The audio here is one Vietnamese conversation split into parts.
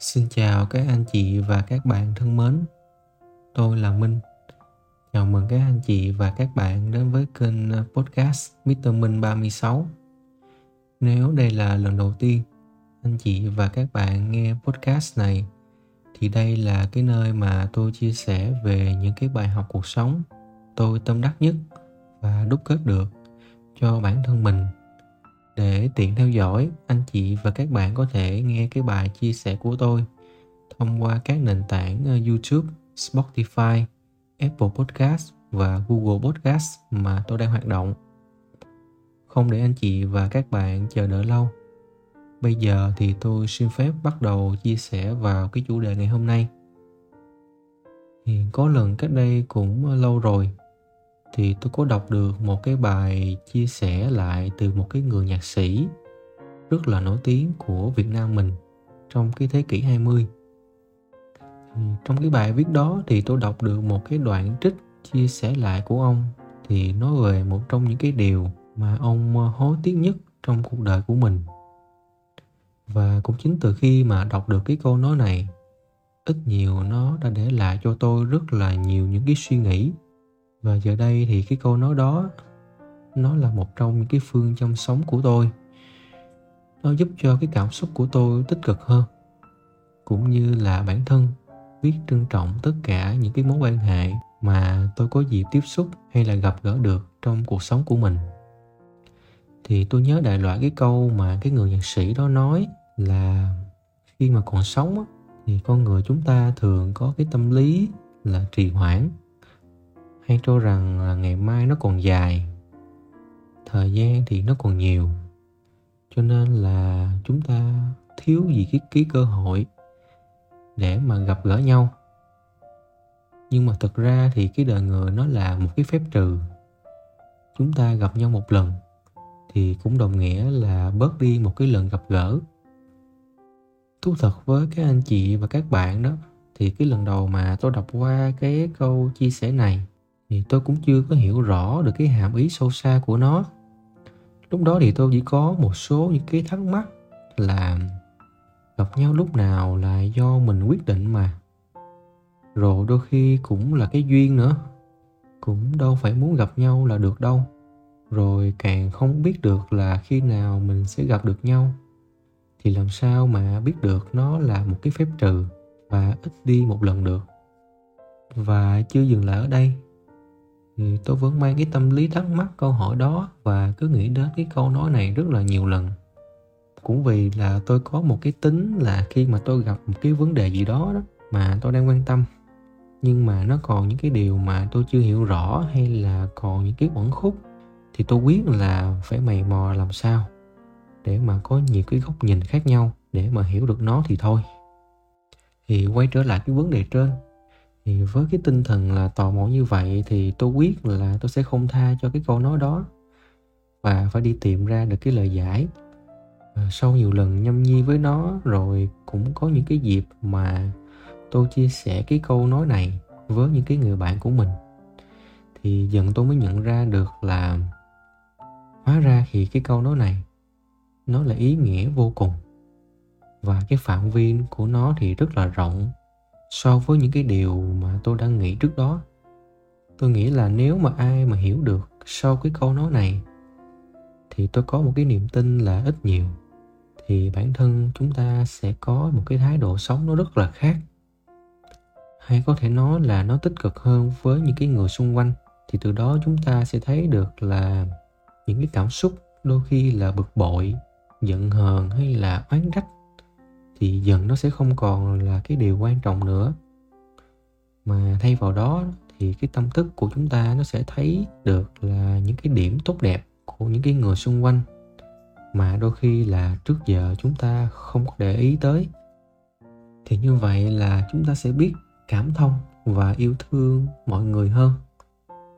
Xin chào các anh chị và các bạn thân mến. Tôi là Minh. Chào mừng các anh chị và các bạn đến với kênh ờ, podcast Mr. Minh 36. Nếu đây là lần đầu tiên anh chị và các bạn nghe podcast này, thì đây là cái nơi mà tôi chia sẻ về những cái bài học cuộc sống tôi tâm đắc nhất và đúc kết được cho bản thân mình để tiện theo dõi, anh chị và các bạn có thể nghe cái bài chia sẻ của tôi thông qua các nền tảng ờ, youtube, spotify, apple podcast và google podcast mà tôi đang hoạt động. Không để anh chị và các bạn chờ đợi lâu. Bây giờ thì tôi xin phép bắt đầu chia sẻ vào cái chủ đề ngày hôm nay. Thì có lần cách đây cũng lâu rồi thì tôi có đọc được một cái bài chia sẻ lại từ một cái người nhạc sĩ rất là nổi tiếng của Việt Nam mình trong cái thế kỷ 20. Thì ừ, trong cái bài viết đó thì tôi đọc được một cái đoạn trích chia sẻ lại của ông thì nói về một trong những cái điều mà ông ờ, hối tiếc nhất trong cuộc đời của mình. Và cũng chính từ khi mà đọc được cái câu nói này, ít nhiều nó đã để lại cho tôi rất là nhiều những cái suy nghĩ và giờ đây thì cái câu nói đó, nó là một trong những cái phương trong sống của tôi. Nó giúp cho cái cảm xúc của tôi tích cực hơn, cũng như là bản thân biết trân trọng tất cả những cái mối quan hệ mà tôi có dịp tiếp xúc hay là gặp gỡ được trong cuộc sống của mình. Thì tôi nhớ đại loại cái câu mà cái người nhạc sĩ đó nói là khi mà còn sống thì con người chúng ta thường có cái tâm lý là trì hoãn hay cho rằng là ngày mai nó còn dài, thời gian thì nó còn nhiều. Cho nên là chúng ta thiếu gì cái cái cơ hội để mà gặp gỡ nhau. Nhưng mà thực ra thì cái đời người nó là một cái phép trừ. Chúng ta gặp nhau một lần thì cũng đồng nghĩa là bớt đi một cái lần gặp gỡ. Thú thật với các anh chị và các bạn đó, thì cái lần đầu mà tôi đọc qua cái câu chia sẻ này thì tôi cũng chưa có hiểu rõ được cái hàm ý sâu xa của nó. Lúc đó thì tôi chỉ có một số những cái thắc mắc là gặp nhau lúc nào là do mình quyết định mà. Rồi đôi khi cũng là cái duyên nữa. Cũng đâu phải muốn gặp nhau là được đâu. Rồi càng không biết được là khi nào mình sẽ gặp được nhau. Thì làm sao mà biết được nó là một cái phép trừ và ít đi một lần được. Và chưa dừng lại ở đây thì tôi vẫn mang cái tâm lý thắc mắc câu hỏi đó và cứ nghĩ đến cái câu nói này rất là nhiều lần. Cũng vì là tôi có một cái tính là khi mà tôi gặp một cái vấn đề gì đó, đó mà tôi đang quan tâm. Nhưng mà nó còn những cái điều mà tôi chưa hiểu rõ hay là còn những cái uẩn khúc thì tôi quyết là phải mày mò làm sao để mà có nhiều cái góc nhìn khác nhau để mà hiểu được nó thì thôi. Thì quay trở lại cái vấn đề trên thì với cái tinh thần là tò mò như vậy thì tôi quyết là tôi sẽ không tha cho cái câu nói đó. Và phải đi tìm ra được cái lời giải. À, sau nhiều lần nhâm nhi với nó rồi cũng có những cái dịp mà tôi chia sẻ cái câu nói này với những cái người bạn của mình. Thì dần tôi mới nhận ra được là hóa ra thì cái câu nói này nó là ý nghĩa vô cùng. Và cái phạm vi của nó thì rất là rộng so với những cái điều mà tôi đang nghĩ trước đó, tôi nghĩ là nếu mà ai mà hiểu được sau cái câu nói này, thì tôi có một cái niềm tin là ít nhiều, thì bản thân chúng ta sẽ có một cái thái độ sống nó rất là khác. Hay có thể nói là nó tích cực hơn với những cái người xung quanh, thì từ đó chúng ta sẽ thấy được là những cái cảm xúc đôi khi là bực bội, giận hờn hay là oán trách thì dần nó sẽ không còn là cái điều quan trọng nữa. Mà thay vào đó thì cái tâm thức của chúng ta nó sẽ thấy được là những cái điểm tốt đẹp của những cái người xung quanh. Mà đôi khi là trước giờ chúng ta không có để ý tới. Thì như vậy là chúng ta sẽ biết cảm thông và yêu thương mọi người hơn.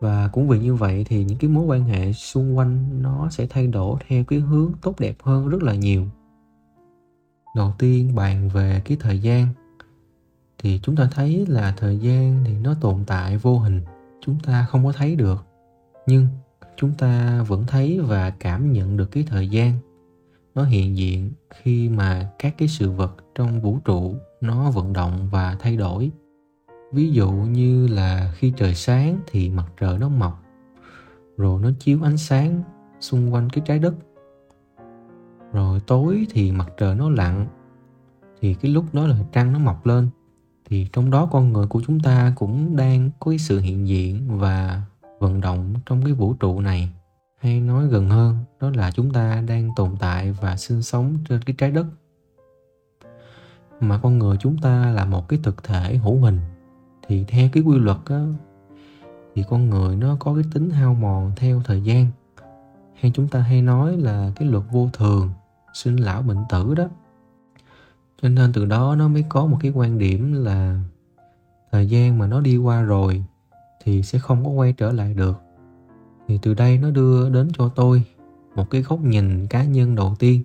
Và cũng vì như vậy thì những cái mối quan hệ xung quanh nó sẽ thay đổi theo cái hướng tốt đẹp hơn rất là nhiều đầu tiên bàn về cái thời gian, thì chúng ta thấy là thời gian thì nó tồn tại vô hình, chúng ta không có thấy được. Nhưng chúng ta vẫn thấy và cảm nhận được cái thời gian nó hiện diện khi mà các cái sự vật trong vũ trụ nó vận động và thay đổi. Ví dụ như là khi trời sáng thì mặt trời nó mọc, rồi nó chiếu ánh sáng xung quanh cái trái đất rồi tối thì mặt trời nó lặn. Thì cái lúc đó là trăng nó mọc lên. Thì trong đó con người của chúng ta cũng đang có cái sự hiện diện và vận động trong cái vũ trụ này. Hay nói gần hơn đó là chúng ta đang tồn tại và sinh sống trên cái trái đất. Mà con người chúng ta là một cái thực thể hữu hình. Thì theo cái quy luật á, thì con người nó có cái tính hao mòn theo thời gian. Hay chúng ta hay nói là cái luật vô thường sinh lão bệnh tử đó. Cho nên từ đó nó mới có một cái quan điểm là thời gian mà nó đi qua rồi thì sẽ không có quay trở lại được. Thì từ đây nó đưa đến cho tôi một cái góc nhìn cá nhân đầu tiên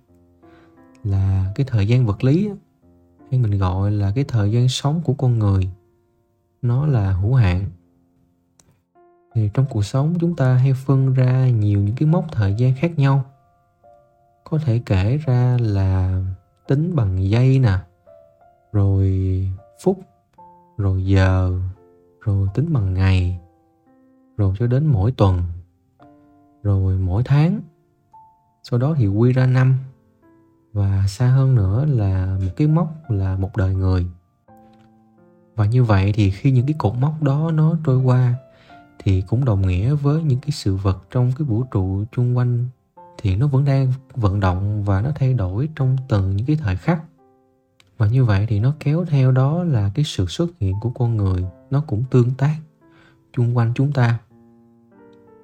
là cái thời gian vật lý hay mình gọi là cái thời gian sống của con người, nó là hữu hạn. Thì trong cuộc sống chúng ta hay phân ra nhiều những cái mốc thời gian khác nhau có thể kể ra là tính bằng giây nè, rồi phút, rồi giờ, rồi tính bằng ngày, rồi cho đến mỗi tuần, rồi mỗi tháng. Sau đó thì quy ra năm. Và xa hơn nữa là một cái mốc là một đời người. Và như vậy thì khi những cái cột mốc đó nó trôi qua, thì cũng đồng nghĩa với những cái sự vật trong cái vũ trụ chung quanh thì nó vẫn đang vận động và nó thay đổi trong từng những cái thời khắc. Và như vậy thì nó kéo theo đó là cái sự xuất hiện của con người, nó cũng tương tác chung quanh chúng ta.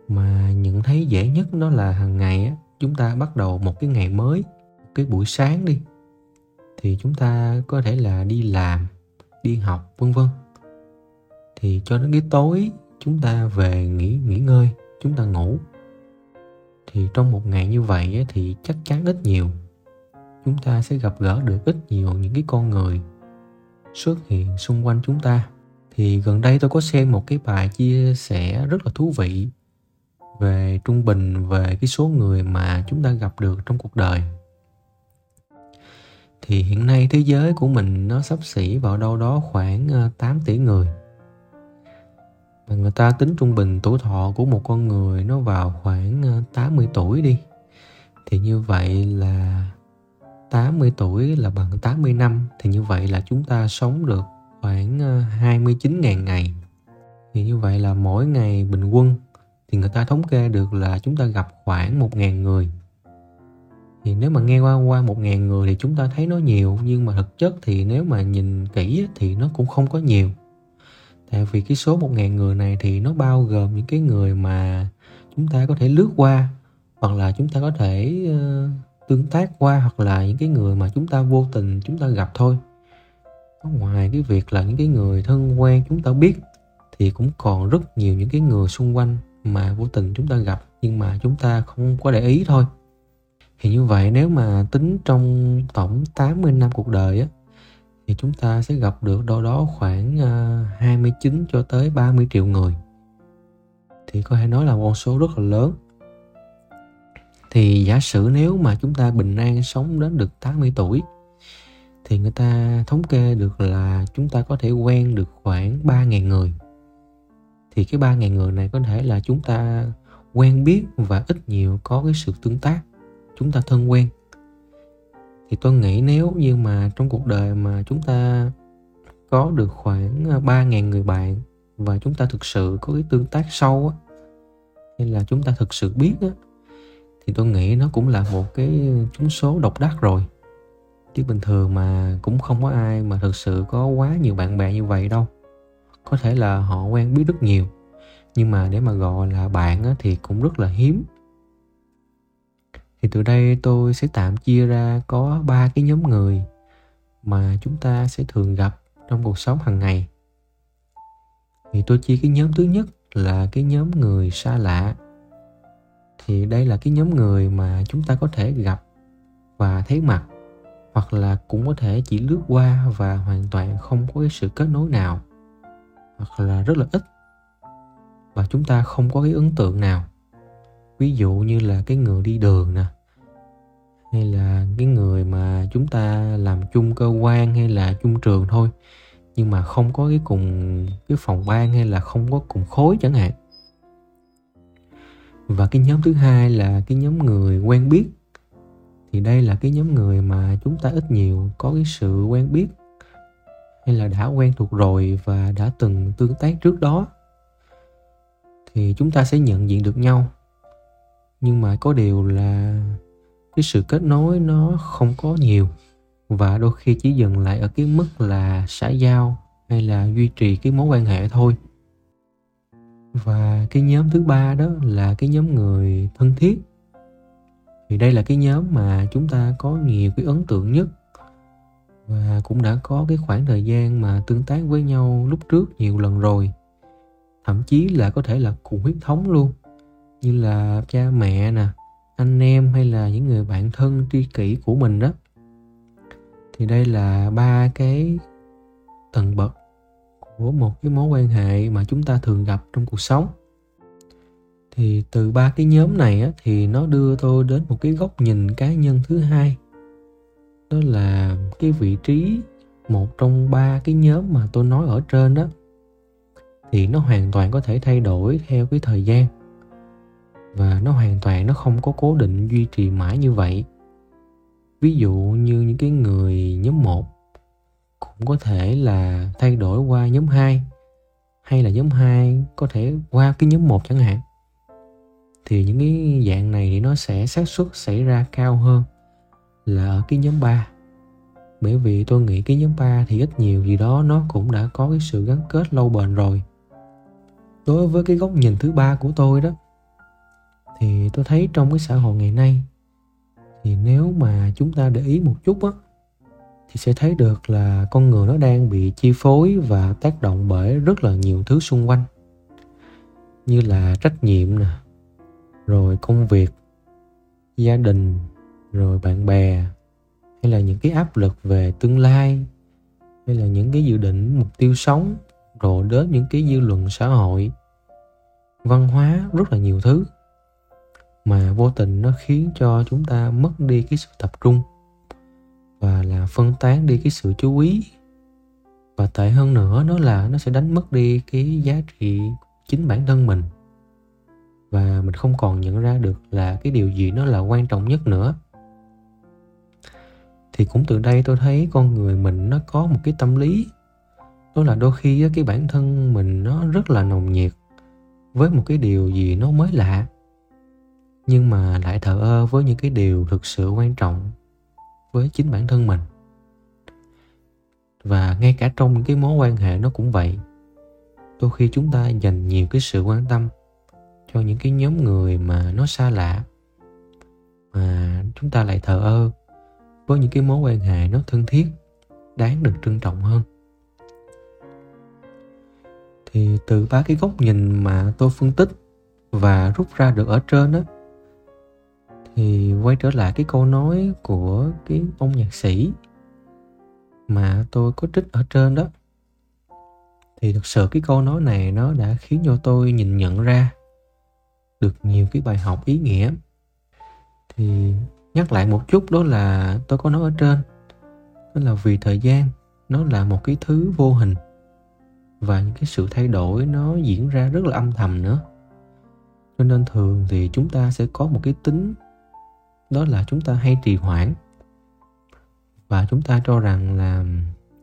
Mà nhận thấy dễ nhất đó là hàng ngày á, chúng ta bắt đầu một cái ngày mới cái buổi sáng đi, thì chúng ta có thể là đi làm, đi học, vân vân. Thì cho đến cái tối, chúng ta về nghỉ nghỉ ngơi, chúng ta ngủ thì trong một ngày như vậy thì chắc chắn ít nhiều. Chúng ta sẽ gặp gỡ được ít nhiều những cái con người xuất hiện xung quanh chúng ta. Thì gần đây tôi có xem một cái bài chia sẻ rất là thú vị về trung bình về cái số người mà chúng ta gặp được trong cuộc đời. Thì hiện nay thế giới của mình nó sắp xỉ vào đâu đó khoảng à, 8 tỷ người mà người ta tính trung bình tuổi thọ của một con người nó vào khoảng ờ, 80 tuổi đi. Thì như vậy là 80 tuổi là bằng 80 năm. Thì như vậy là chúng ta sống được khoảng ờ, 29.000 ngày. Thì như vậy là mỗi ngày bình quân thì người ta thống kê được là chúng ta gặp khoảng 1.000 người. Thì nếu mà nghe qua qua 1.000 người thì chúng ta thấy nó nhiều, nhưng mà thực chất thì nếu mà nhìn kỹ thì nó cũng không có nhiều tại vì cái số 1.000 người này thì nó bao gồm những cái người mà chúng ta có thể lướt qua hoặc là chúng ta có thể uh, tương tác qua hoặc là những cái người mà chúng ta vô tình chúng ta gặp thôi. Ngoài cái việc là những cái người thân quen chúng ta biết thì cũng còn rất nhiều những cái người xung quanh mà vô tình chúng ta gặp nhưng mà chúng ta không có để ý thôi. Thì như vậy nếu mà tính trong tổng 80 năm cuộc đời á thì chúng ta sẽ gặp được đâu đó khoảng à, 29 cho tới 30 triệu người. Thì có thể nói là con số rất là lớn. Thì giả sử nếu mà chúng ta bình an sống đến được 80 tuổi, thì người ta thống kê được là chúng ta có thể quen được khoảng 3.000 người. Thì cái 3.000 người này có thể là chúng ta quen biết và ít nhiều có cái sự tương tác. Chúng ta thân quen thì tôi nghĩ nếu như mà trong cuộc đời mà chúng ta có được khoảng à, 3.000 người bạn và chúng ta thực sự có cái tương tác sâu á hay là chúng ta thực sự biết á thì tôi nghĩ nó cũng là một cái chúng số độc đắc rồi. Chứ bình thường mà cũng không có ai mà thực sự có quá nhiều bạn bè như vậy đâu. Có thể là họ quen biết rất nhiều nhưng mà để mà gọi là bạn á, thì cũng rất là hiếm thì từ đây tôi sẽ tạm chia ra có ba cái nhóm người mà chúng ta sẽ thường gặp trong cuộc sống hàng ngày. Thì tôi chia cái nhóm thứ nhất là cái nhóm người xa lạ. Thì đây là cái nhóm người mà chúng ta có thể gặp và thấy mặt, hoặc là cũng có thể chỉ lướt qua và hoàn toàn không có cái sự kết nối nào, hoặc là rất là ít, và chúng ta không có cái ấn tượng nào. Ví dụ như là cái người đi đường nè hay là cái người mà chúng ta làm chung cơ quan hay là chung trường thôi, nhưng mà không có cái cùng, cái phòng ban hay là không có cùng khối chẳng hạn. Và cái nhóm thứ hai là cái nhóm người quen biết. Thì đây là cái nhóm người mà chúng ta ít nhiều có cái sự quen biết hay là đã quen thuộc rồi và đã từng tương tác trước đó. Thì chúng ta sẽ nhận diện được nhau. Nhưng mà có điều là cái sự kết nối nó không có nhiều và đôi khi chỉ dừng lại ở cái mức là xã giao hay là duy trì cái mối quan hệ thôi. Và cái nhóm thứ ba đó là cái nhóm người thân thiết. Thì đây là cái nhóm mà chúng ta có nhiều cái ấn tượng nhất và cũng đã có cái khoảng thời gian mà tương tác với nhau lúc trước nhiều lần rồi. Thậm chí là có thể là cùng huyết thống luôn, như là cha mẹ nè anh em hay là những người bạn thân tri kỷ của mình đó. Thì đây là ba cái tầng bậc của một cái mối quan hệ mà chúng ta thường gặp trong cuộc sống. Thì từ ba cái nhóm này á, thì nó đưa tôi đến một cái góc nhìn cá nhân thứ hai. Đó là cái vị trí một trong ba cái nhóm mà tôi nói ở trên đó. Thì nó hoàn toàn có thể thay đổi theo cái thời gian và nó hoàn toàn nó không có cố định duy trì mãi như vậy. Ví dụ như những cái người nhóm 1 cũng có thể là thay đổi qua nhóm 2 hay là nhóm 2 có thể qua cái nhóm 1 chẳng hạn. Thì những cái dạng này thì nó sẽ xác suất xảy ra cao hơn là ở cái nhóm 3 bởi vì tôi nghĩ cái nhóm 3 thì ít nhiều gì đó nó cũng đã có cái sự gắn kết lâu bền rồi. Đối với cái góc nhìn thứ ba của tôi đó thì tôi thấy trong cái xã hội ngày nay, thì nếu mà chúng ta để ý một chút á, thì sẽ thấy được là con người nó đang bị chi phối và tác động bởi rất là nhiều thứ xung quanh. Như là trách nhiệm nè, rồi công việc, gia đình, rồi bạn bè, hay là những cái áp lực về tương lai, hay là những cái dự định, mục tiêu sống, rồi đến những cái dư luận xã hội, văn hóa, rất là nhiều thứ mà vô tình nó khiến cho chúng ta mất đi cái sự tập trung và là phân tán đi cái sự chú ý. Và tệ hơn nữa nó là nó sẽ đánh mất đi cái giá trị chính bản thân mình. Và mình không còn nhận ra được là cái điều gì nó là quan trọng nhất nữa. Thì cũng từ đây tôi thấy con người mình nó có một cái tâm lý, đó là đôi khi cái bản thân mình nó rất là nồng nhiệt với một cái điều gì nó mới lạ nhưng mà lại thờ ơ với những cái điều thực sự quan trọng với chính bản thân mình. Và ngay cả trong những cái mối quan hệ nó cũng vậy. Đôi khi chúng ta dành nhiều cái sự quan tâm cho những cái nhóm người mà nó xa lạ. Mà chúng ta lại thờ ơ với những cái mối quan hệ nó thân thiết, đáng được trân trọng hơn. Thì từ ba cái góc nhìn mà tôi phân tích và rút ra được ở trên đó thì quay trở lại cái câu nói của cái ông nhạc sĩ mà tôi có trích ở trên đó. Thì thực sự cái câu nói này nó đã khiến cho tôi nhìn nhận ra được nhiều cái bài học ý nghĩa. Thì nhắc lại một chút đó là tôi có nói ở trên, đó là vì thời gian nó là một cái thứ vô hình và những cái sự thay đổi nó diễn ra rất là âm thầm nữa. Cho nên thường thì chúng ta sẽ có một cái tính đó là chúng ta hay trì hoãn. Và chúng ta cho rằng là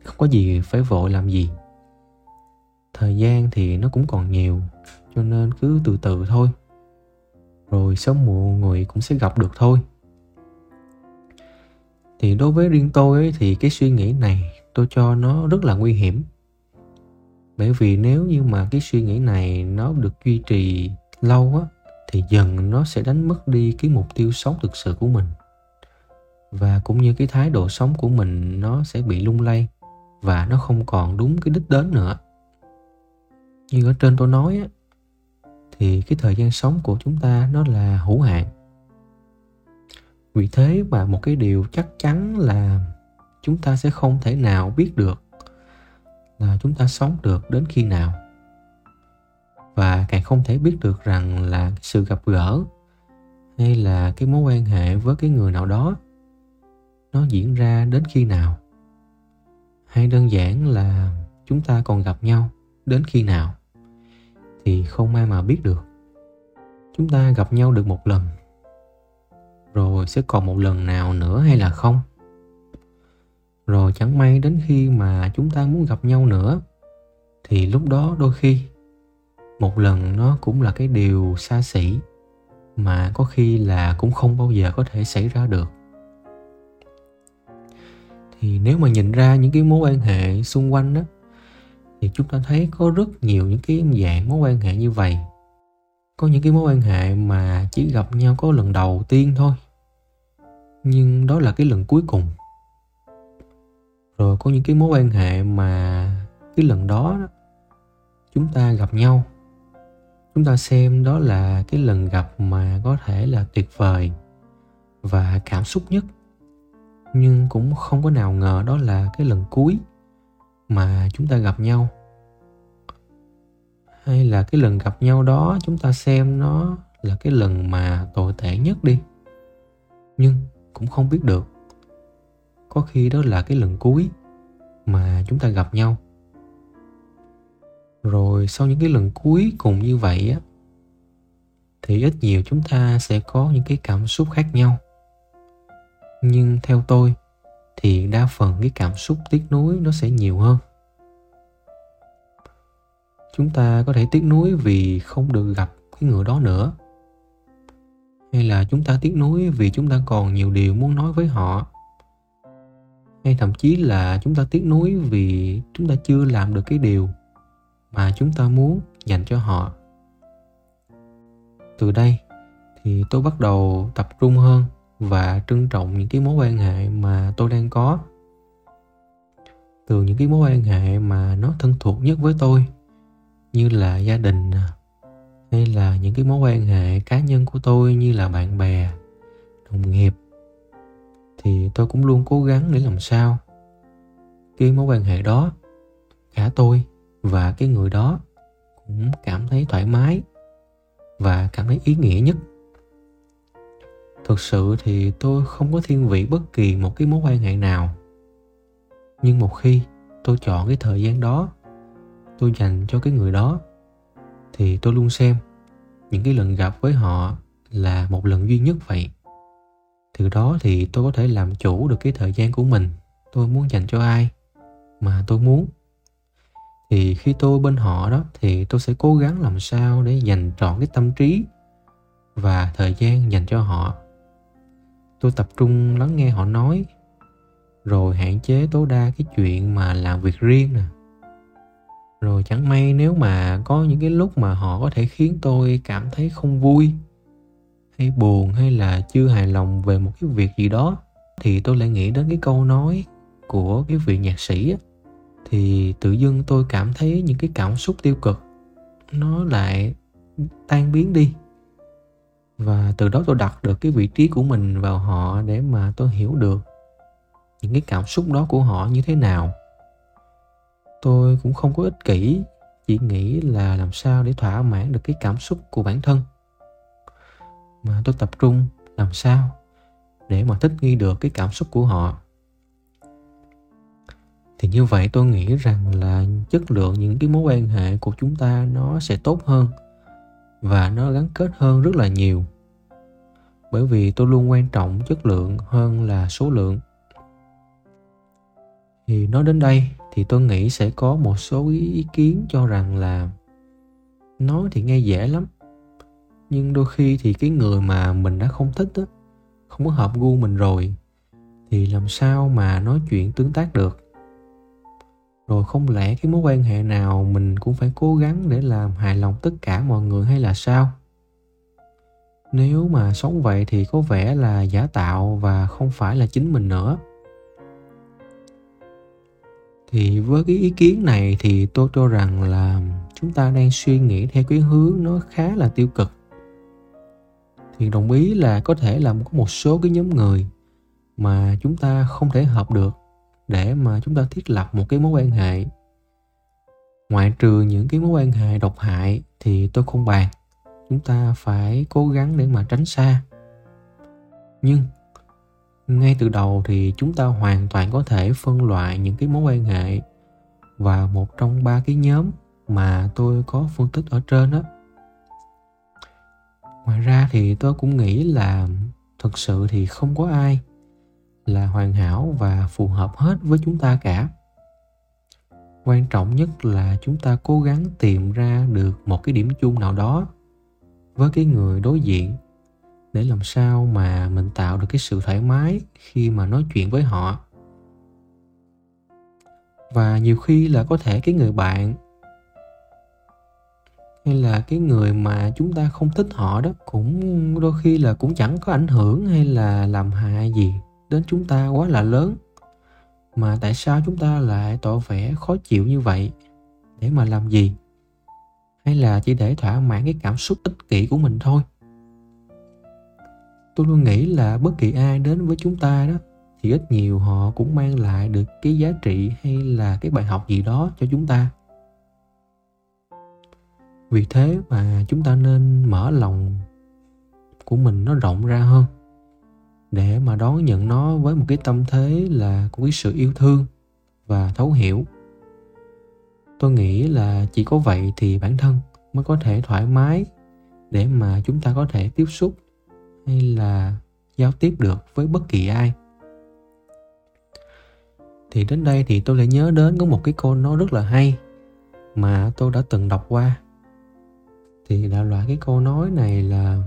không có gì phải vội làm gì. Thời gian thì nó cũng còn nhiều cho nên cứ từ từ thôi. Rồi sớm muộn người cũng sẽ gặp được thôi. Thì đối với riêng tôi ấy, thì cái suy nghĩ này tôi cho nó rất là nguy hiểm. Bởi vì nếu như mà cái suy nghĩ này nó được duy trì lâu á thì dần nó sẽ đánh mất đi cái mục tiêu sống thực sự của mình. Và cũng như cái thái độ sống của mình, nó sẽ bị lung lay và nó không còn đúng cái đích đến nữa. Như ở trên tôi nói á, thì cái thời gian sống của chúng ta nó là hữu hạn. Vì thế mà một cái điều chắc chắn là chúng ta sẽ không thể nào biết được là chúng ta sống được đến khi nào và càng không thể biết được rằng là sự gặp gỡ hay là cái mối quan hệ với cái người nào đó, nó diễn ra đến khi nào? Hay đơn giản là chúng ta còn gặp nhau đến khi nào thì không ai mà biết được. Chúng ta gặp nhau được một lần, rồi sẽ còn một lần nào nữa hay là không? Rồi chẳng may đến khi mà chúng ta muốn gặp nhau nữa, thì lúc đó đôi khi một lần nó cũng là cái điều xa xỉ mà có khi là cũng không bao giờ có thể xảy ra được. Thì nếu mà nhìn ra những cái mối quan hệ xung quanh đó thì chúng ta thấy có rất nhiều những cái dạng mối quan hệ như vậy. Có những cái mối quan hệ mà chỉ gặp nhau có lần đầu tiên thôi nhưng đó là cái lần cuối cùng. Rồi có những cái mối quan hệ mà cái lần đó, chúng ta gặp nhau chúng ta xem đó là cái lần gặp mà có thể là tuyệt vời và cảm xúc nhất. Nhưng cũng không có nào ngờ đó là cái lần cuối mà chúng ta gặp nhau. Hay là cái lần gặp nhau đó, chúng ta xem nó là cái lần mà tồi tệ nhất đi. Nhưng cũng không biết được. Có khi đó là cái lần cuối mà chúng ta gặp nhau rồi sau những cái lần cuối cùng như vậy á, thì ít nhiều chúng ta sẽ có những cái cảm xúc khác nhau. Nhưng theo tôi thì đa phần cái cảm xúc tiếc nuối nó sẽ nhiều hơn. Chúng ta có thể tiếc nuối vì không được gặp cái người đó nữa. Hay là chúng ta tiếc nuối vì chúng ta còn nhiều điều muốn nói với họ. Hay thậm chí là chúng ta tiếc nuối vì chúng ta chưa làm được cái điều mà chúng ta muốn dành cho họ. Từ đây thì tôi bắt đầu tập trung hơn và trân trọng những cái mối quan hệ mà tôi đang có. Từ những cái mối quan hệ mà nó thân thuộc nhất với tôi, như là gia đình, hay là những cái mối quan hệ cá nhân của tôi như là bạn bè, đồng nghiệp, thì tôi cũng luôn cố gắng để làm sao cái mối quan hệ đó, cả tôi và cái người đó cũng cảm thấy thoải mái và cảm thấy ý nghĩa nhất. Thực sự thì tôi không có thiên vị bất kỳ một cái mối quan hệ nào. Nhưng một khi tôi chọn cái thời gian đó, tôi dành cho cái người đó, thì tôi luôn xem những cái lần gặp với họ là một lần duy nhất vậy. Từ đó thì tôi có thể làm chủ được cái thời gian của mình. Tôi muốn dành cho ai mà tôi muốn thì khi tôi bên họ đó, thì tôi sẽ cố gắng làm sao để dành trọn cái tâm trí và thời gian dành cho họ. Tôi tập trung lắng nghe họ nói, rồi hạn chế tối đa cái chuyện mà làm việc riêng nè. Rồi chẳng may nếu mà có những cái lúc mà họ có thể khiến tôi cảm thấy không vui, hay buồn, hay là chưa hài lòng về một cái việc gì đó, thì tôi lại nghĩ đến cái câu nói của cái vị nhạc sĩ á thì tự dưng tôi cảm thấy những cái cảm xúc tiêu cực nó lại tan biến đi. Và từ đó tôi đặt được cái vị trí của mình vào họ để mà tôi hiểu được những cái cảm xúc đó của họ như thế nào. Tôi cũng không có ích kỷ, chỉ nghĩ là làm sao để thỏa mãn được cái cảm xúc của bản thân. Mà tôi tập trung làm sao để mà thích nghi được cái cảm xúc của họ thì như vậy tôi nghĩ rằng là chất lượng những cái mối quan hệ của chúng ta nó sẽ tốt hơn và nó gắn kết hơn rất là nhiều. Bởi vì tôi luôn quan trọng chất lượng hơn là số lượng. Thì nói đến đây thì tôi nghĩ sẽ có một số ý kiến cho rằng là nói thì nghe dễ lắm, nhưng đôi khi thì cái người mà mình đã không thích á, không có hợp gu mình rồi, thì làm sao mà nói chuyện tương tác được? Rồi không lẽ cái mối quan hệ nào mình cũng phải cố gắng để làm hài lòng tất cả mọi người hay là sao? Nếu mà sống vậy thì có vẻ là giả tạo và không phải là chính mình nữa. Thì với cái ý kiến này thì tôi cho rằng là chúng ta đang suy nghĩ theo cái hướng nó khá là tiêu cực. Thì đồng ý là có thể là có một số cái nhóm người mà chúng ta không thể hợp được để mà chúng ta thiết lập một cái mối quan hệ. Ngoại trừ những cái mối quan hệ độc hại thì tôi không bàn. Chúng ta phải cố gắng để mà tránh xa. Nhưng, ngay từ đầu thì chúng ta hoàn toàn có thể phân loại những cái mối quan hệ và một trong ba cái nhóm mà tôi có phân tích ở trên đó ngoài ra thì tôi cũng nghĩ là thực sự thì không có ai là hoàn hảo và phù hợp hết với chúng ta cả. Quan trọng nhất là chúng ta cố gắng tìm ra được một cái điểm chung nào đó với cái người đối diện để làm sao mà mình tạo được cái sự thoải mái khi mà nói chuyện với họ. Và nhiều khi là có thể cái người bạn hay là cái người mà chúng ta không thích họ đó cũng đôi khi là cũng chẳng có ảnh hưởng hay là làm hại gì đến chúng ta quá là lớn. Mà tại sao chúng ta lại tỏ vẻ khó chịu như vậy? Để mà làm gì? Hay là chỉ để thỏa mãn cái cảm xúc ích kỷ của mình thôi? Tôi luôn nghĩ là bất kỳ ai đến với chúng ta đó, thì ít nhiều họ cũng mang lại được cái giá trị hay là cái bài học gì đó cho chúng ta. Vì thế mà chúng ta nên mở lòng của mình nó rộng ra hơn để mà đón nhận nó với một cái tâm thế là của cái sự yêu thương và thấu hiểu. Tôi nghĩ là chỉ có vậy thì bản thân mới có thể thoải mái để mà chúng ta có thể tiếp xúc hay là giao tiếp được với bất kỳ ai. Thì đến đây thì tôi lại nhớ đến có một cái câu nói rất là hay mà tôi đã từng đọc qua. Thì đại loại cái câu nói này là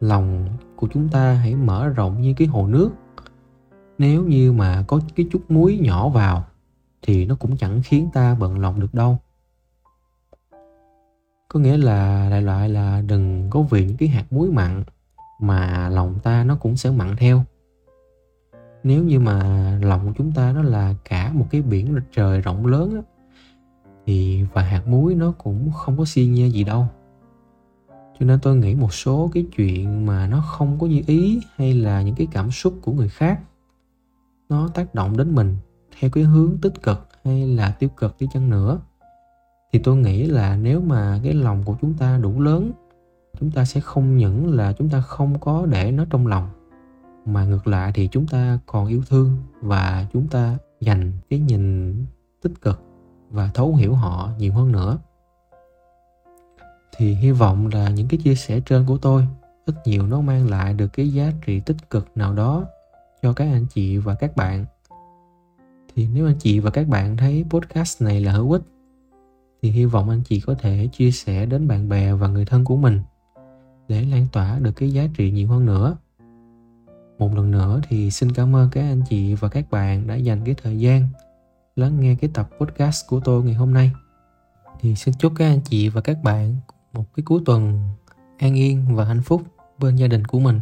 lòng của chúng ta hãy mở rộng như cái hồ nước. Nếu như mà có cái chút muối nhỏ vào thì nó cũng chẳng khiến ta bận lòng được đâu. Có nghĩa là đại loại là đừng có vì những cái hạt muối mặn mà lòng ta nó cũng sẽ mặn theo. Nếu như mà lòng của chúng ta nó là cả một cái biển trời rộng lớn á, thì và hạt muối nó cũng không có xi nhê gì đâu cho nên tôi nghĩ một số cái chuyện mà nó không có như ý hay là những cái cảm xúc của người khác, nó tác động đến mình theo cái hướng tích cực hay là tiêu cực đi chăng nữa. Thì tôi nghĩ là nếu mà cái lòng của chúng ta đủ lớn, chúng ta sẽ không những là chúng ta không có để nó trong lòng, mà ngược lại thì chúng ta còn yêu thương và chúng ta dành cái nhìn tích cực và thấu hiểu họ nhiều hơn nữa thì hy vọng là những cái chia sẻ trên của tôi ít nhiều nó mang lại được cái giá trị tích cực nào đó cho các anh chị và các bạn. Thì nếu anh chị và các bạn thấy podcast này là hữu ích, thì hy vọng anh chị có thể chia sẻ đến bạn bè và người thân của mình để lan tỏa được cái giá trị nhiều hơn nữa. Một lần nữa thì xin cảm ơn các anh chị và các bạn đã dành cái thời gian lắng nghe cái tập podcast của tôi ngày hôm nay. Thì xin chúc các anh chị và các bạn một cái cuối tuần an yên và hạnh phúc bên gia đình của mình.